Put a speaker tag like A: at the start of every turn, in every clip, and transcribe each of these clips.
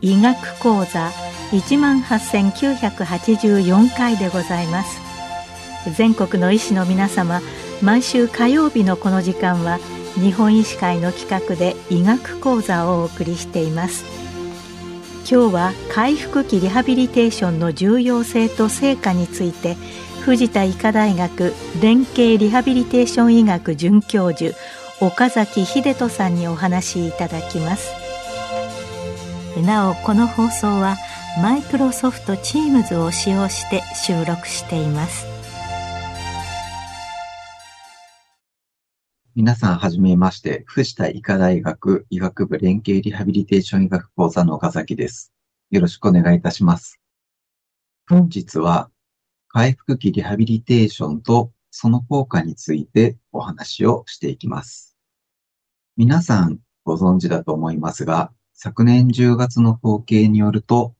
A: 医学講座一万八千九百八十四回でございます。全国の医師の皆様毎週火曜日のこの時間は日本医師会の企画で医学講座をお送りしています。今日は回復期リハビリテーションの重要性と成果について藤田医科大学連携リハビリテーション医学准教授岡崎秀人さんにお話しいただきます。なおこの放送はマイクロソフト Teams を使用して収録しています。
B: 皆さんはじめまして、藤田医科大学医学部連携リハビリテーション医学講座の岡崎です。よろしくお願いいたします。本日は回復期リハビリテーションとその効果についてお話をしていきます。皆さんご存知だと思いますが、昨年10月の統計によると、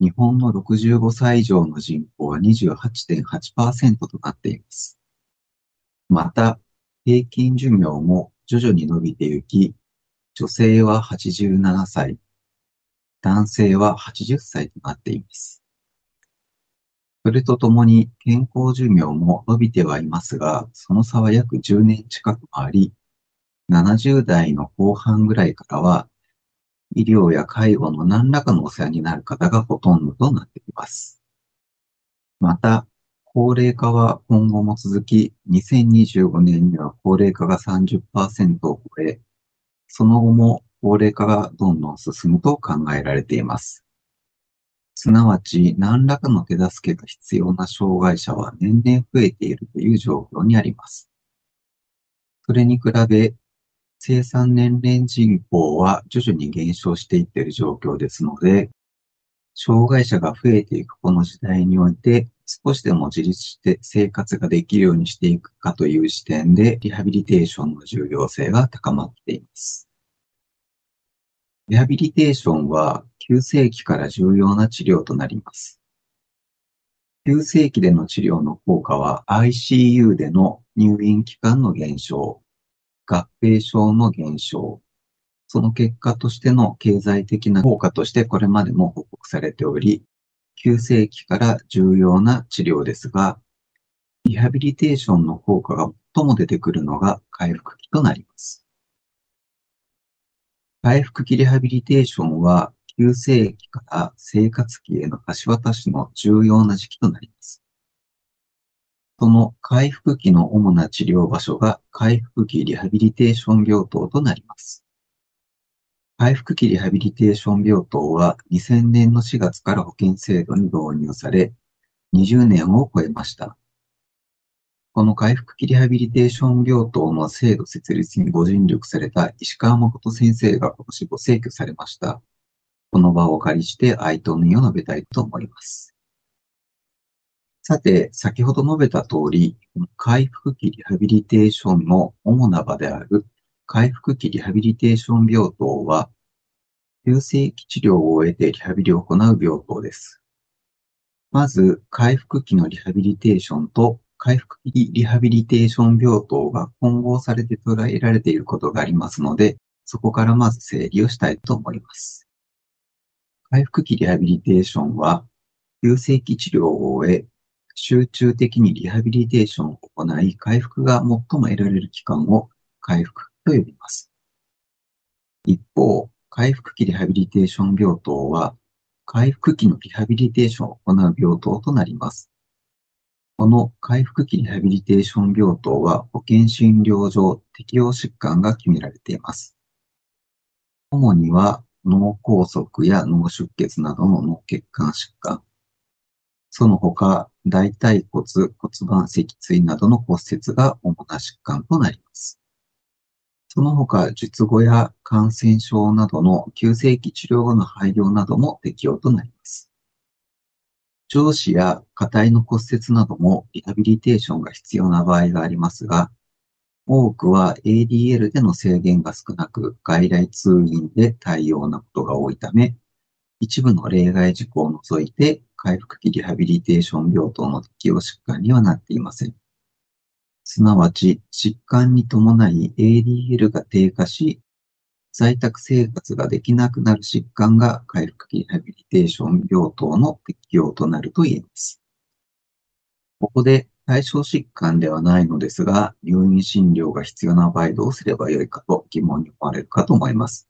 B: 日本の65歳以上の人口は28.8%となっています。また、平均寿命も徐々に伸びていき、女性は87歳、男性は80歳となっています。それとともに健康寿命も伸びてはいますが、その差は約10年近くもあり、70代の後半ぐらいからは、医療や介護の何らかのお世話になる方がほとんどとなっています。また、高齢化は今後も続き、2025年には高齢化が30%を超え、その後も高齢化がどんどん進むと考えられています。すなわち、何らかの手助けが必要な障害者は年々増えているという状況にあります。それに比べ、生産年齢人口は徐々に減少していっている状況ですので、障害者が増えていくこの時代において、少しでも自立して生活ができるようにしていくかという視点で、リハビリテーションの重要性が高まっています。リハビリテーションは急性期から重要な治療となります。急性期での治療の効果は ICU での入院期間の減少、合併症の減少、その結果としての経済的な効果としてこれまでも報告されており、急性期から重要な治療ですが、リハビリテーションの効果が最も出てくるのが回復期となります。回復期リハビリテーションは、急性期から生活期への橋渡しの重要な時期となります。その回復期の主な治療場所が回復期リハビリテーション病棟となります。回復期リハビリテーション病棟は2000年の4月から保険制度に導入され、20年を超えました。この回復期リハビリテーション病棟の制度設立にご尽力された石川誠先生が今年ご逝去されました。この場をお借りして哀悼の意を述べたいと思います。さて、先ほど述べた通り、回復期リハビリテーションの主な場である回復期リハビリテーション病棟は、急性期治療を終えてリハビリを行う病棟です。まず、回復期のリハビリテーションと回復期リハビリテーション病棟が混合されて捉えられていることがありますので、そこからまず整理をしたいと思います。回復期リハビリテーションは、急性期治療を終え、集中的にリハビリテーションを行い、回復が最も得られる期間を回復と呼びます。一方、回復期リハビリテーション病棟は、回復期のリハビリテーションを行う病棟となります。この回復期リハビリテーション病棟は保険診療上適用疾患が決められています。主には脳梗塞や脳出血などの脳血管疾患、その他大腿骨、骨盤脊椎などの骨折が主な疾患となります。その他、術後や感染症などの急性期治療後の廃業なども適用となります。上肢や下体の骨折などもリハビリテーションが必要な場合がありますが、多くは ADL での制限が少なく、外来通院で対応なことが多いため、一部の例外事項を除いて、回復期リハビリテーション病棟の適用疾患にはなっていません。すなわち、疾患に伴い ADL が低下し、在宅生活ができなくなる疾患が回復リハビリテーション病棟の適用となると言えます。ここで対象疾患ではないのですが、入院診療が必要な場合どうすればよいかと疑問に思われるかと思います。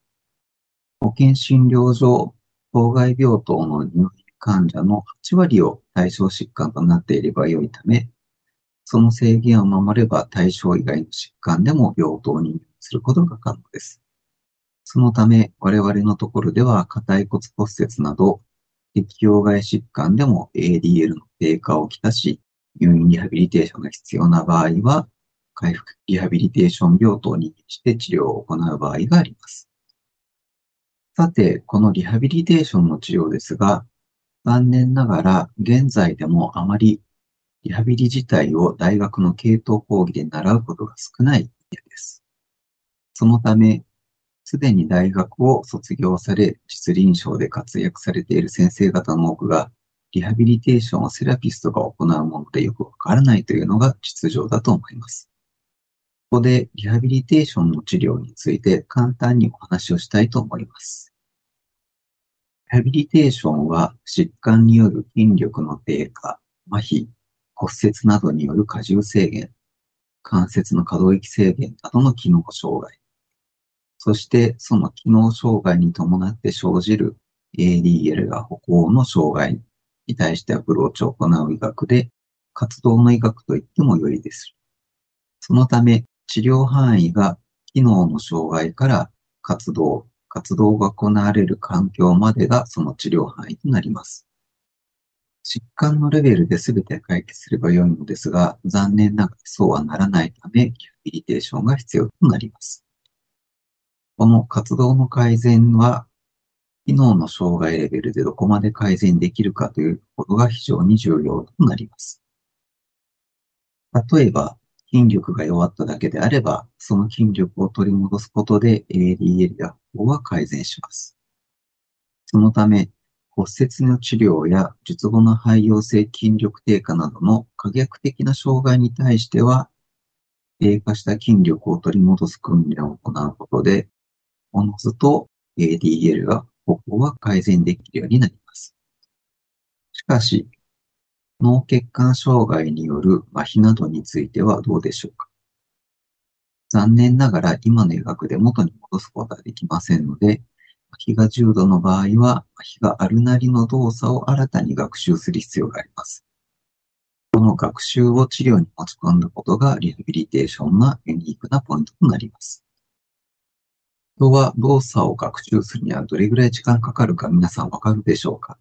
B: 保険診療所、当該病棟の入院患者の8割を対象疾患となっていればよいため、その制限を守れば対象以外の疾患でも病棟にすることが可能です。そのため、我々のところでは、硬い骨骨折など、適応外疾患でも ADL の低下をきたし、入院リハビリテーションが必要な場合は、回復リハビリテーション病棟にして治療を行う場合があります。さて、このリハビリテーションの治療ですが、残念ながら現在でもあまりリハビリ自体を大学の系統講義で習うことが少ないです。そのため、すでに大学を卒業され、実臨床で活躍されている先生方の多くが、リハビリテーションをセラピストが行うものでよくわからないというのが実情だと思います。ここでリハビリテーションの治療について簡単にお話をしたいと思います。リハビリテーションは疾患による筋力の低下、麻痺、骨折などによる荷重制限、関節の可動域制限などの機能障害、そしてその機能障害に伴って生じる ADL が歩行の障害に対してアプローチを行う医学で、活動の医学と言っても良いです。そのため、治療範囲が機能の障害から活動、活動が行われる環境までがその治療範囲となります。疾患のレベルで全て解決すれば良いのですが、残念ながらそうはならないため、リハビリテーションが必要となります。この活動の改善は、機能の障害レベルでどこまで改善できるかというころが非常に重要となります。例えば、筋力が弱っただけであれば、その筋力を取り戻すことで ADL や法は改善します。そのため、骨折の治療や術後の肺陽性筋力低下などの可逆的な障害に対しては、低下した筋力を取り戻す訓練を行うことで、おのずと ADL が歩行は改善できるようになります。しかし、脳血管障害による麻痺などについてはどうでしょうか？残念ながら今の医学で元に戻すことはできませんので、麻痺が重度の場合は、麻痺があるなりの動作を新たに学習する必要があります。この学習を治療に持ち込んだことがリハビリテーションのユニークなポイントとなります。人は動作を学習するにはどれぐらい時間かかるか皆さんわかるでしょうか？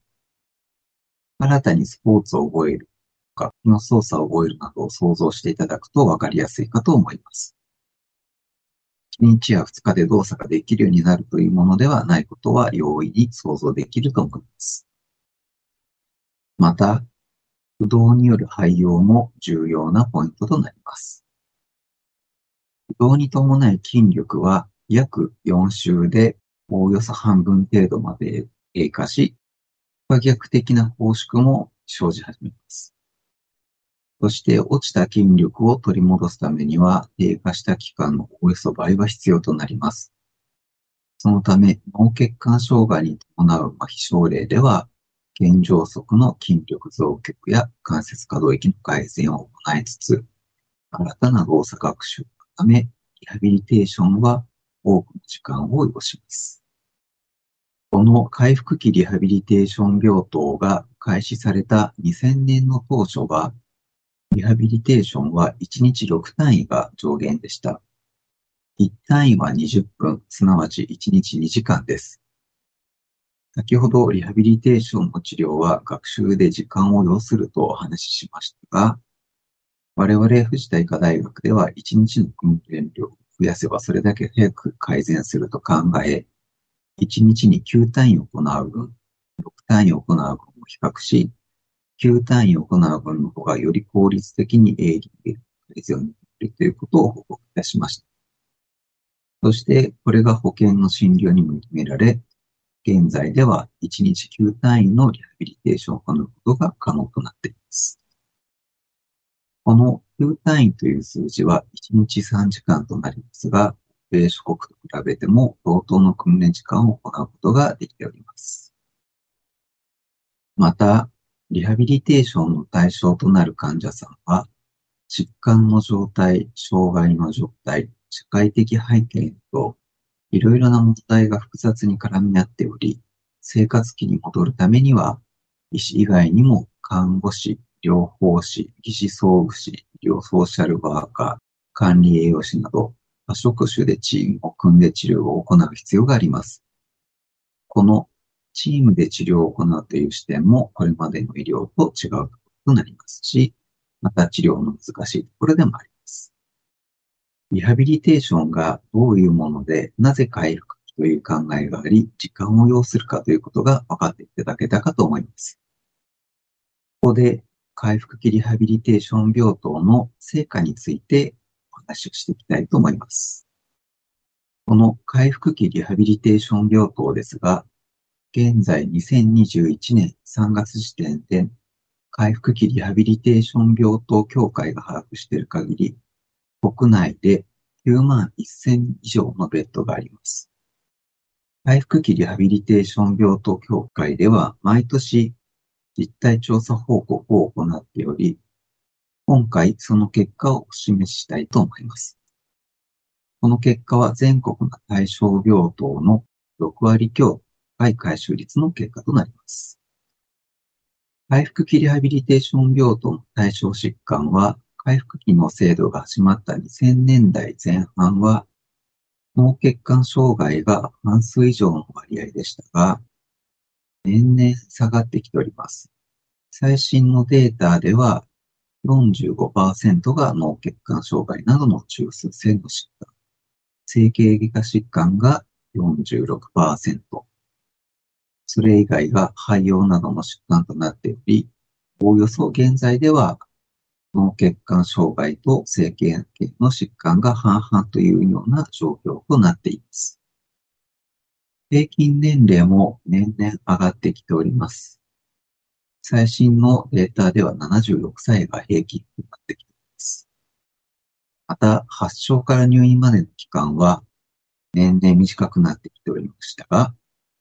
B: 新たにスポーツを覚える、楽器の操作を覚えるなどを想像していただくとわかりやすいかと思います。1日や2日で動作ができるようになるというものではないことは容易に想像できると思います。また、不動による廃用も重要なポイントとなります。不動に伴い筋力は約4週でおおよそ半分程度まで低下し、不可逆的な放縮も生じ始めます。そして落ちた筋力を取り戻すためには、低下した期間のおよそ倍は必要となります。そのため、脳血管障害に伴う麻痺症例では、現状則の筋力増強や関節可動域の改善を行いつつ、新たな動作学習のため、リハビリテーションは多くの時間を要します。この回復期リハビリテーション病棟が開始された2000年の当初は、リハビリテーションは1日6単位が上限でした。1単位は20分、すなわち1日2時間です。先ほどリハビリテーションの治療は学習で時間を要するとお話ししましたが、我々藤田医科大学では1日の訓練量を増やせばそれだけ早く改善すると考え、1日に9単位を行う分、6単位を行う分を比較し、9単位を行う分の方がより効率的に ADL 改善をいるということを報告いたしました。そして、これが保険の診療にも認められ、現在では1日9単位のリハビリテーションを行うことが可能となっています。この9単位という数字は1日3時間となりますが、米諸国と比べても同等の訓練時間を行うことができております。また、リハビリテーションの対象となる患者さんは、疾患の状態、障害の状態、社会的背景と、いろいろな問題が複雑に絡み合っており、生活期に戻るためには、医師以外にも看護師、療法士、技師装具士、医療ソーシャルワーカー、管理栄養士など、多職種でチームを組んで治療を行う必要があります。このチームで治療を行うという視点もこれまでの医療と違うところとなりますし、また治療の難しいところでもあります。リハビリテーションがどういうもので、なぜ回復期という考えがあり、時間を要するかということが分かっていただけたかと思います。ここで回復期リハビリテーション病棟の成果についてお話をしていきたいと思います。この回復期リハビリテーション病棟ですが、現在2021年3月時点で回復期リハビリテーション病棟協会が把握している限り、国内で9万1000以上のベッドがあります。回復期リハビリテーション病棟協会では毎年実態調査報告を行っており、今回その結果をお示ししたいと思います。この結果は全国の対象病棟の6割強高い回収率の結果となります。回復期リハビリテーション病棟の対象疾患は、回復期の制度が始まった2000年代前半は、脳血管障害が半数以上の割合でしたが、年々下がってきております。最新のデータでは、45%が脳血管障害などの中枢性の疾患、整形外科疾患が46%、それ以外が肺葉などの疾患となっており、おおよそ現在では脳血管障害と整形系の疾患が半々というような状況となっています。平均年齢も年々上がってきております。最新のデータでは76歳が平均となってきています。また、発症から入院までの期間は年々短くなってきておりましたが、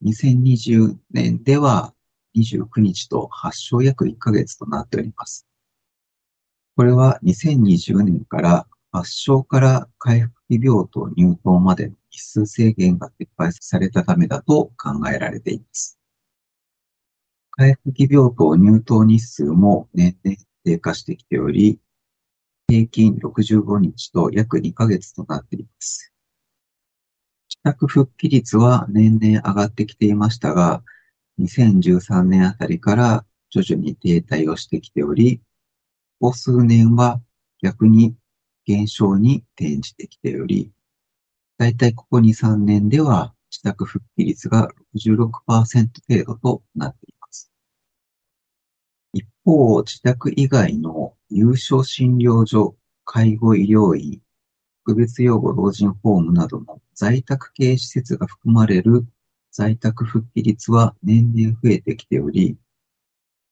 B: 2020年では29日と発症約1ヶ月となっております。これは2020年から発症から回復期病棟入棟までの日数制限が撤廃されたためだと考えられています。回復期病棟入棟日数も年々低下してきており、平均65日と約2ヶ月となっています。自宅復帰率は年々上がってきていましたが、2013年あたりから徐々に停滞をしてきており、ここ数年は逆に減少に転じてきており、だいたいここ2、3年では自宅復帰率が66%程度となっています。一方、自宅以外の有償診療所、介護医療院、特別養護老人ホームなどの在宅系施設が含まれる在宅復帰率は年々増えてきており、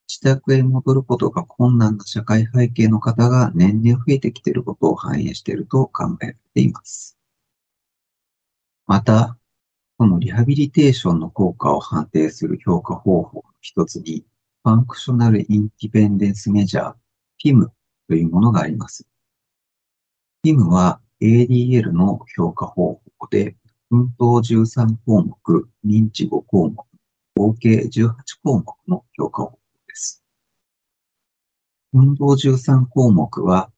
B: 自宅へ戻ることが困難な社会背景の方が年々増えてきていることを反映していると考えています。また、このリハビリテーションの効果を判定する評価方法の一つに、ファンクショナルインディペンデンスメジャー PIM というものがあります。PIM は ADL の評価方法で、運動13項目、認知5項目、合計18項目の評価方法です。運動13項目は、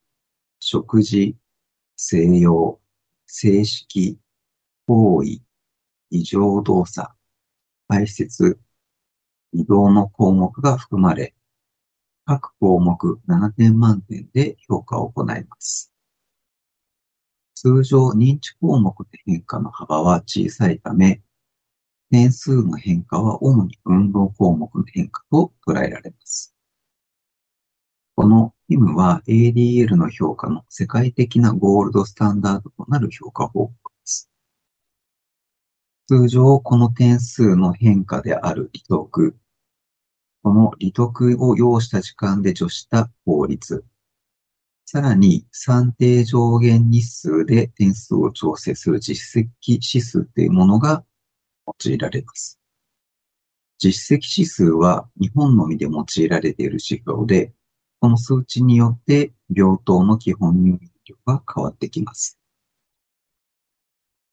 B: 食事、静養、静式、行為、異常動作、排泄、移動の項目が含まれ、各項目7点満点で評価を行います。通常認知項目で変化の幅は小さいため、点数の変化は主に運動項目の変化と捉えられます。この IM は ADL の評価の世界的なゴールドスタンダードとなる評価方法です。通常、この点数の変化である利得、この利得を要した時間で除した法律、さらに、算定上限日数で点数を調整する実績指数というものが用いられます。実績指数は日本のみで用いられている指標で、この数値によって病棟の基本入院量が変わってきます。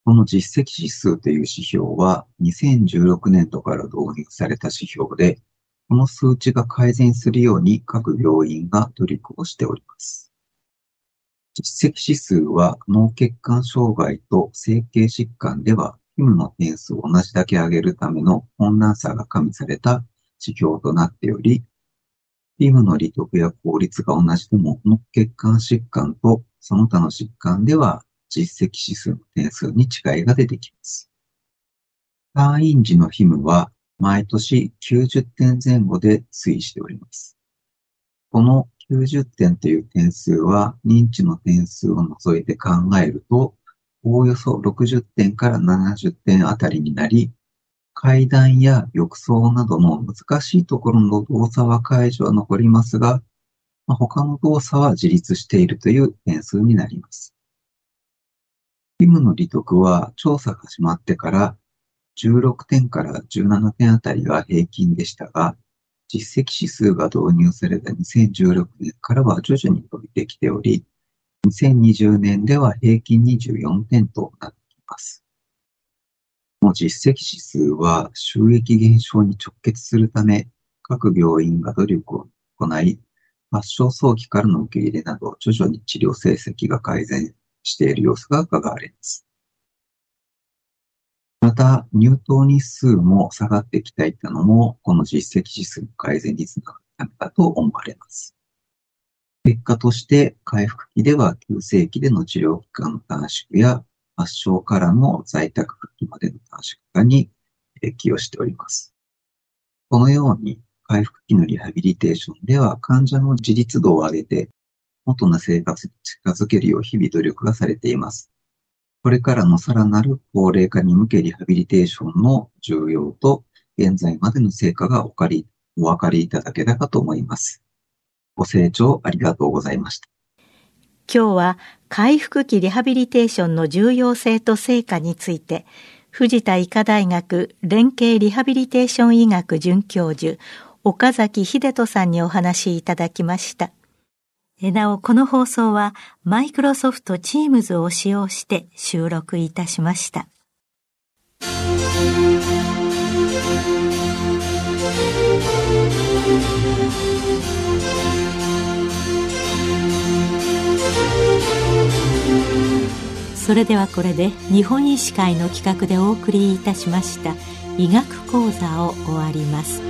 B: この実績指数という指標は2016年度から導入された指標で、この数値が改善するように各病院が取り組をしております。実績指数は脳血管障害と整形疾患では、ヒムの点数を同じだけ上げるための困難さが加味された指標となっており、ヒムの利得や効率が同じでも、脳血管疾患とその他の疾患では実績指数の点数に違いが出てきます。退院時のヒムは毎年90点前後で推移しております。この90点という点数は認知の点数を除いて考えると、おおよそ60点から70点あたりになり、階段や浴槽などの難しいところの動作は解除は残りますが、まあ、他の動作は自立しているという点数になります。義務の利得は調査が始まってから16点から17点あたりが平均でしたが、実績指数が導入された2016年からは徐々に伸びてきており、2020年では平均24点となっています。この実績指数は収益減少に直結するため、各病院が努力を行い、発症早期からの受け入れなど徐々に治療成績が改善している様子が伺われます。また、入党日数も下がってきていたのも、この実績指数の改善につながったのだと思われます。結果として、回復期では急性期での治療期間の短縮や、発症からの在宅復帰までの短縮化に寄与しております。このように、回復期のリハビリテーションでは患者の自立度を上げて、元の生活に近づけるよう日々努力がされています。これからのさらなる高齢化に向けリハビリテーションの重要と現在までの成果がおかり、お分かりいただけたかと思います。ご清聴ありがとうございました。
A: 今日は回復期リハビリテーションの重要性と成果について、藤田医科大学連携リハビリテーション医学准教授、岡崎秀人さんにお話しいただきました。なお、この放送はマイクロソフト Teams を使用して収録いたしました。それではこれで日本医師会の企画でお送りいたしました医学講座を終わります。